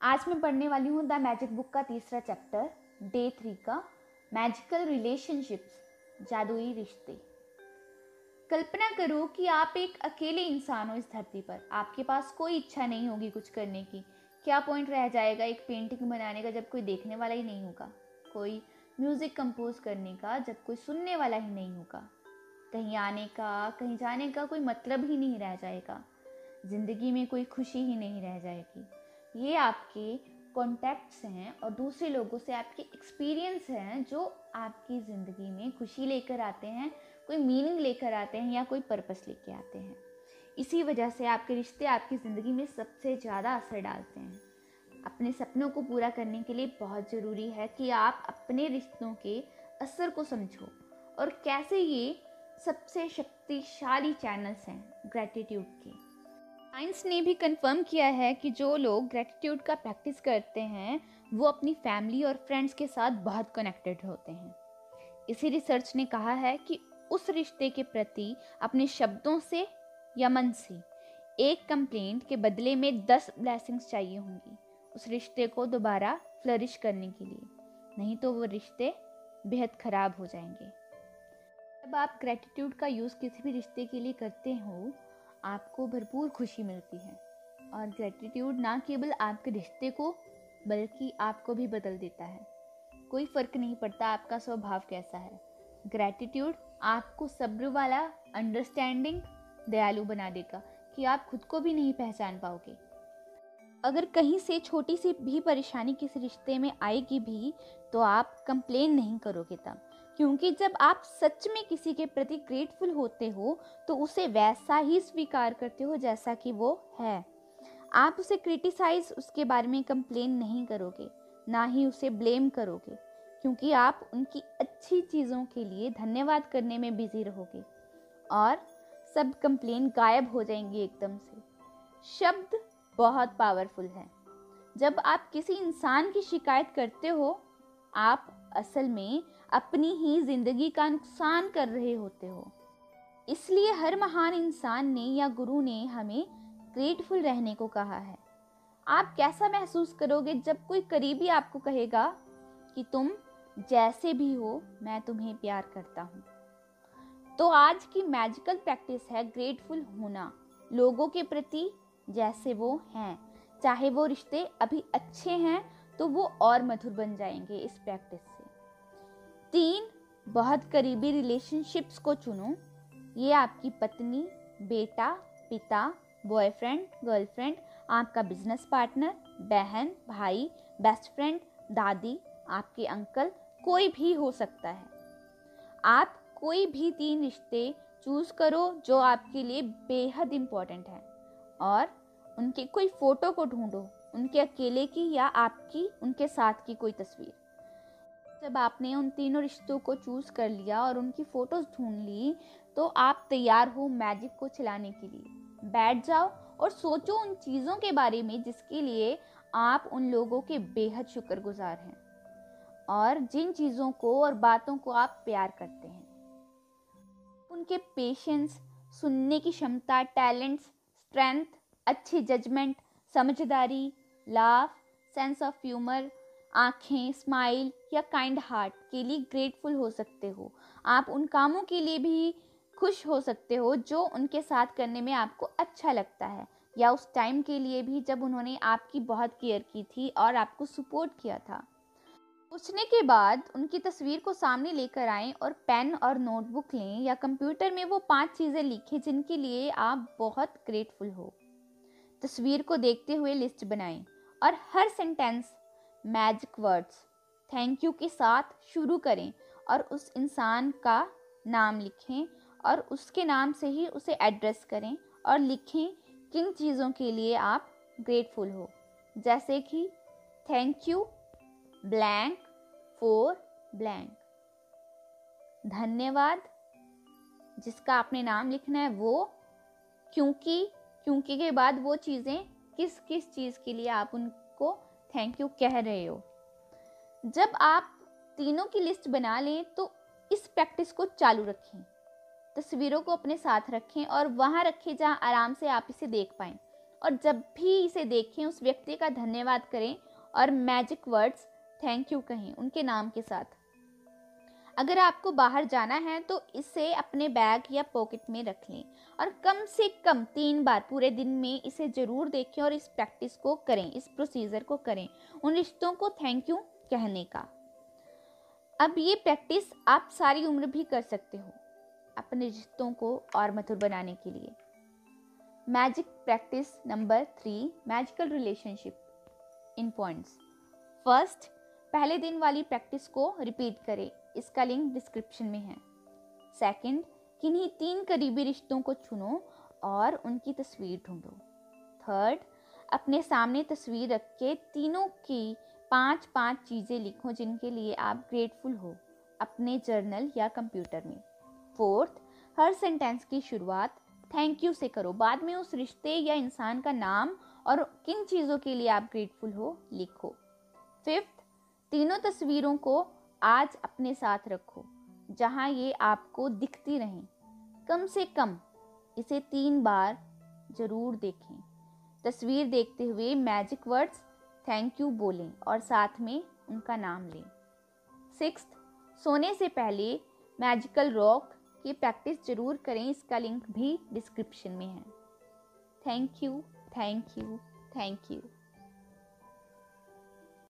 आज मैं पढ़ने वाली हूँ द मैजिक बुक का तीसरा चैप्टर, डे थ्री का, मैजिकल रिलेशनशिप्स, जादुई रिश्ते। कल्पना करो कि आप एक अकेले इंसान हो इस धरती पर। आपके पास कोई इच्छा नहीं होगी कुछ करने की। क्या पॉइंट रह जाएगा एक पेंटिंग बनाने का जब कोई देखने वाला ही नहीं होगा? कोई म्यूज़िक कंपोज करने का जब कोई सुनने वाला ही नहीं होगा? कहीं आने का, कहीं जाने का कोई मतलब ही नहीं रह जाएगा। ज़िंदगी में कोई खुशी ही नहीं रह जाएगी। ये आपके कॉन्टैक्ट्स हैं और दूसरे लोगों से आपके एक्सपीरियंस हैं जो आपकी ज़िंदगी में खुशी लेकर आते हैं, कोई मीनिंग लेकर आते हैं या कोई पर्पस लेके आते हैं। इसी वजह से आपके रिश्ते आपकी ज़िंदगी में सबसे ज़्यादा असर डालते हैं। अपने सपनों को पूरा करने के लिए बहुत ज़रूरी है कि आप अपने रिश्तों के असर को समझो और कैसे ये सबसे शक्तिशाली चैनल्स हैं ग्रैटिट्यूड के। साइंस ने भी कंफर्म किया है कि जो लोग ग्रेटिट्यूड का प्रैक्टिस करते हैं, वो अपनी फैमिली और फ्रेंड्स के साथ बहुत कनेक्टेड होते हैं। इसी रिसर्च ने कहा है कि उस रिश्ते के प्रति अपने शब्दों से या मन से एक कंप्लेंट के बदले में दस ब्लैसिंग्स चाहिए होंगी उस रिश्ते को दोबारा फ्लरिश करने के लिए। नहीं तो वो रिश्ते बेहद ख़राब हो जाएँगे। जब आप ग्रेटिट्यूड का यूज़ किसी भी रिश्ते के लिए करते हो आपको भरपूर खुशी मिलती है। और ग्रेटिट्यूड ना केवल आपके रिश्ते को, बल्कि आपको भी बदल देता है। कोई फ़र्क नहीं पड़ता आपका स्वभाव कैसा है। ग्रेटिट्यूड आपको सब्र वाला अंडरस्टैंडिंग दयालु बना देगा कि आप खुद को भी नहीं पहचान पाओगे। अगर कहीं से छोटी सी भी परेशानी किसी रिश्ते में आएगी भी तो आप कंप्लेन नहीं करोगे तब। क्योंकि जब आप सच में किसी के प्रति ग्रेटफुल होते हो तो उसे वैसा ही स्वीकार करते हो जैसा कि वो है। आप उसे क्रिटिसाइज उसके बारे में कंप्लेन नहीं करोगे, ना ही उसे ब्लेम करोगे, क्योंकि आप उनकी अच्छी चीज़ों के लिए धन्यवाद करने में बिज़ी रहोगे और सब कंप्लेन गायब हो जाएँगे एकदम से। शब्द बहुत पावरफुल है। जब आप किसी इंसान की शिकायत करते हो आप असल में अपनी ही ज़िंदगी का नुकसान कर रहे होते हो। इसलिए हर महान इंसान ने या गुरु ने हमें ग्रेटफुल रहने को कहा है। आप कैसा महसूस करोगे जब कोई करीबी आपको कहेगा कि तुम जैसे भी हो, मैं तुम्हें प्यार करता हूँ? तो आज की मैजिकल प्रैक्टिस है ग्रेटफुल होना। लोगों के प्रति जैसे वो हैं, चाहे वो रिश्ते अभी अच्छे हैं तो वो और मधुर बन जाएँगे इस प्रैक्टिस से। तीन, बहुत करीबी रिलेशनशिप्स को चुनो। ये आपकी पत्नी, बेटा, पिता बॉयफ्रेंड गर्लफ्रेंड आपका बिज़नेस पार्टनर बहन, भाई बेस्ट फ्रेंड दादी, आपके अंकल कोई भी हो सकता है। आप कोई भी तीन रिश्ते चूज़ करो जो आपके लिए बेहद इम्पोर्टेंट है और उनके कोई फ़ोटो को ढूंढो। उनके अकेले की या आपकी, उनके साथ की कोई तस्वीर। जब आपने उन तीनों रिश्तों को चूज़ कर लिया और उनकी फ़ोटोज़ ढूंढ ली तो आप तैयार हो मैजिक को चलाने के लिए। बैठ जाओ और सोचो उन चीज़ों के बारे में जिसके लिए आप उन लोगों के बेहद शुक्रगुजार हैं और जिन चीज़ों को और बातों को आप प्यार करते हैं। उनके पेशेंस सुनने की क्षमता टैलेंट्स स्ट्रेंथ अच्छी जजमेंट समझदारी लाभ सेंस ऑफ़ ह्यूमर आँखें स्माइल या काइंड हार्ट के लिए ग्रेटफुल हो सकते हो। आप उन कामों के लिए भी खुश हो सकते हो जो उनके साथ करने में आपको अच्छा लगता है या उस टाइम के लिए भी जब उन्होंने आपकी बहुत केयर की थी और आपको सपोर्ट किया था। पूछने के बाद उनकी तस्वीर को सामने लेकर आएँ और पेन और नोटबुक लें या कंप्यूटर में वो पाँच चीज़ें लिखें जिनके लिए आप बहुत ग्रेटफुल हो। तस्वीर को देखते हुए लिस्ट बनाएँ। और हर sentence magic words thank you के साथ शुरू करें और उस इंसान का नाम लिखें और उसके नाम से ही उसे एड्रेस करें और लिखें किन चीज़ों के लिए आप ग्रेटफुल हो। जैसे कि thank you blank for blank धन्यवाद। जिसका आपने नाम लिखना है वो, क्योंकि क्योंकि के बाद वो चीज़ें किस किस चीज़ के लिए आप उनको थैंक यू कह रहे हो? जब आप तीनों की लिस्ट बना लें तो इस प्रैक्टिस को चालू रखें। तस्वीरों को अपने साथ रखें और वहाँ रखें जहाँ आराम से आप इसे देख पाएँ। और जब भी इसे देखें, उस व्यक्ति का धन्यवाद करें और मैजिक वर्ड्स थैंक यू कहें उनके नाम के साथ। अगर आपको बाहर जाना है तो इसे अपने बैग या पॉकेट में रख लें। और कम से कम तीन बार पूरे दिन में इसे ज़रूर देखें और इस प्रैक्टिस को करें, इस प्रोसीजर को करें। उन रिश्तों को थैंक यू कहने का। अब ये प्रैक्टिस आप सारी उम्र भी कर सकते हो, अपने रिश्तों को और मधुर बनाने के लिए। Magic practice number three, magical relationship in points. First, पहले दिन वाली प्रैक्टिस को रिपीट करें। इसका लिंक डिस्क्रिप्शन में है। सेकंड किन्हीं तीन करीबी रिश्तों को चुनो और उनकी तस्वीर ढूंढो। थर्ड अपने सामने तस्वीर रख के तीनों की पाँच पाँच चीज़ें लिखो जिनके लिए आप ग्रेटफुल हो, अपने जर्नल या कंप्यूटर में। फोर्थ हर सेंटेंस की शुरुआत थैंक यू से करो। बाद में उस रिश्ते या इंसान का नाम और किन चीज़ों के लिए आप ग्रेटफुल हो, लिखो। फिफ्थ तीनों तस्वीरों को आज अपने साथ रखो, जहाँ ये आपको दिखती रहें। कम से कम इसे तीन बार ज़रूर देखें। तस्वीर देखते हुए मैजिक वर्ड्स थैंक यू बोलें और साथ में उनका नाम लें। सिक्स सोने से पहले मैजिकल रॉक की प्रैक्टिस ज़रूर करें, इसका लिंक भी डिस्क्रिप्शन में है। Thank you thank you thank you